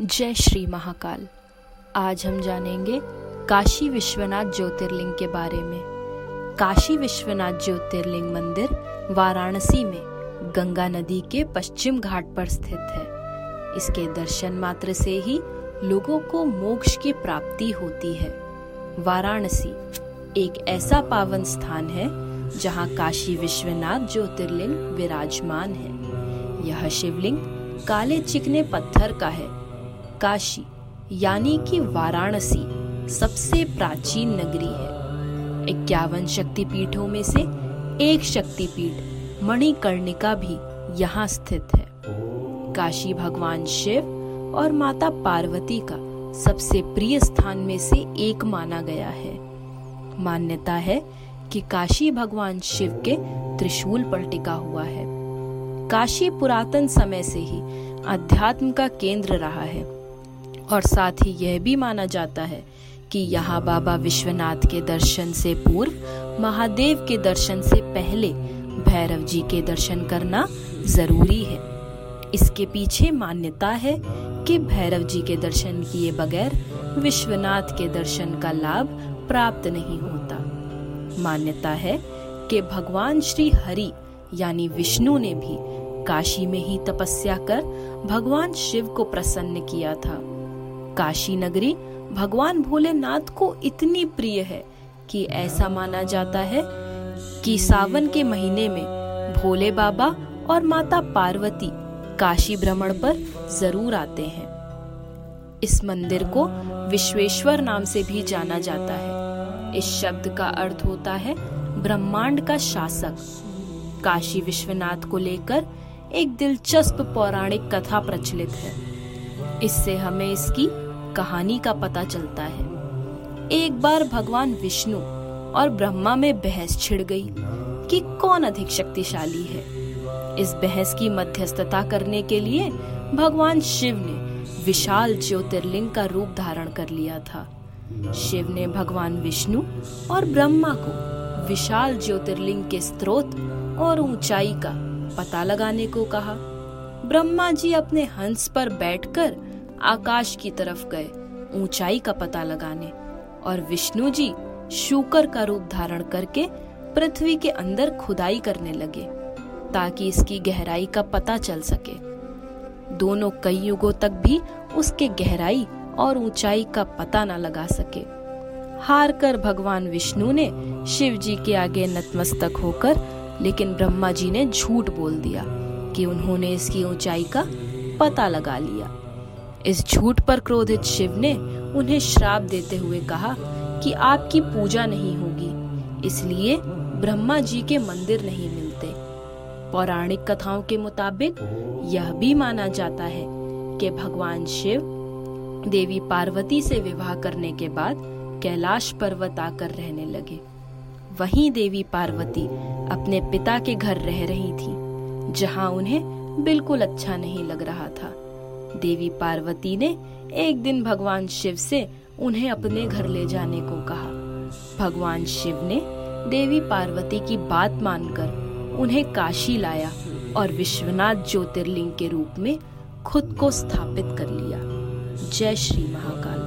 जय श्री महाकाल। आज हम जानेंगे काशी विश्वनाथ ज्योतिर्लिंग के बारे में। काशी विश्वनाथ ज्योतिर्लिंग मंदिर वाराणसी में गंगा नदी के पश्चिम घाट पर स्थित है। इसके दर्शन मात्र से ही लोगों को मोक्ष की प्राप्ति होती है। वाराणसी एक ऐसा पावन स्थान है जहाँ काशी विश्वनाथ ज्योतिर्लिंग विराजमान है। यह शिवलिंग काले चिकने पत्थर का है काशी, यानी कि वाराणसी, सबसे प्राचीन नगरी है। इक्यावन शक्तिपीठों में से एक शक्तिपीठ मणिकर्णिका भी यहाँ स्थित है। काशी भगवान शिव और माता पार्वती का सबसे प्रिय स्थान में से एक माना गया है। मान्यता है कि काशी भगवान शिव के त्रिशूल पर टिका हुआ है। काशी पुरातन समय से ही अध्यात्म का केंद्र रहा है। और साथ ही यह भी माना जाता है कि यहाँ बाबा विश्वनाथ के दर्शन से पूर्व, महादेव के दर्शन से पहले भैरव जी के दर्शन करना ज़रूरी है। इसके पीछे मान्यता है कि भैरव जी के दर्शन किए बगैर विश्वनाथ के दर्शन का लाभ प्राप्त नहीं होता। मान्यता है कि भगवान श्री हरि, यानी विष्णु ने भी काशी में ही तपस्या कर भगवान शिव को प्रसन्न किया था। काशी नगरी भगवान भोलेनाथ को इतनी प्रिय है कि ऐसा माना जाता है कि सावन के महीने में भोले बाबा और माता पार्वती काशी भ्रमण पर ज़रूर आते हैं। इस मंदिर को विश्वेश्वर नाम से भी जाना जाता है। इस शब्द का अर्थ होता है ब्रह्मांड का शासक। काशी विश्वनाथ को लेकर एक दिलचस्प पौराणिक कथा प्रचलित है। इससे हमें इसकी कहानी का पता चलता है। एक बार भगवान विष्णु और ब्रह्मा में बहस छिड़ गई कि कौन अधिक शक्तिशाली है। इस बहस की मध्यस्थता करने के लिए भगवान शिव ने विशाल ज्योतिर्लिंग का रूप धारण कर लिया था। शिव ने भगवान विष्णु और ब्रह्मा को विशाल ज्योतिर्लिंग के स्रोत और ऊंचाई का पता लगाने को कहा। ब्रह्मा जी अपने हंस पर बैठकर आकाश की तरफ़ गए ऊंचाई का पता लगाने और विष्णु जी शुकर का रूप धारण करके पृथ्वी के अंदर खुदाई करने लगे ताकि इसकी गहराई का पता चल सके। दोनों कई युगों तक भी उसके गहराई और ऊंचाई का पता न लगा सके। हार कर भगवान विष्णु ने शिव जी के आगे नतमस्तक होकर, लेकिन ब्रह्मा जी ने झूठ बोल दिया कि उन्होंने इसकी ऊंचाई का पता लगा लिया। इस झूठ पर क्रोधित शिव ने उन्हें श्राप देते हुए कहा कि आपकी पूजा नहीं होगी, इसलिए ब्रह्मा जी के मंदिर नहीं मिलते। पौराणिक कथाओं के मुताबिक यह भी माना जाता है कि भगवान शिव देवी पार्वती से विवाह करने के बाद कैलाश पर्वत आकर रहने लगे। वहीं देवी पार्वती अपने पिता के घर रह रही थी, जहाँ उन्हें बिल्कुल अच्छा नहीं लग रहा था। देवी पार्वती ने एक दिन भगवान शिव से उन्हें अपने घर ले जाने को कहा। भगवान शिव ने देवी पार्वती की बात मानकर उन्हें काशी लाया और विश्वनाथ ज्योतिर्लिंग के रूप में खुद को स्थापित कर लिया। जय श्री महाकाल।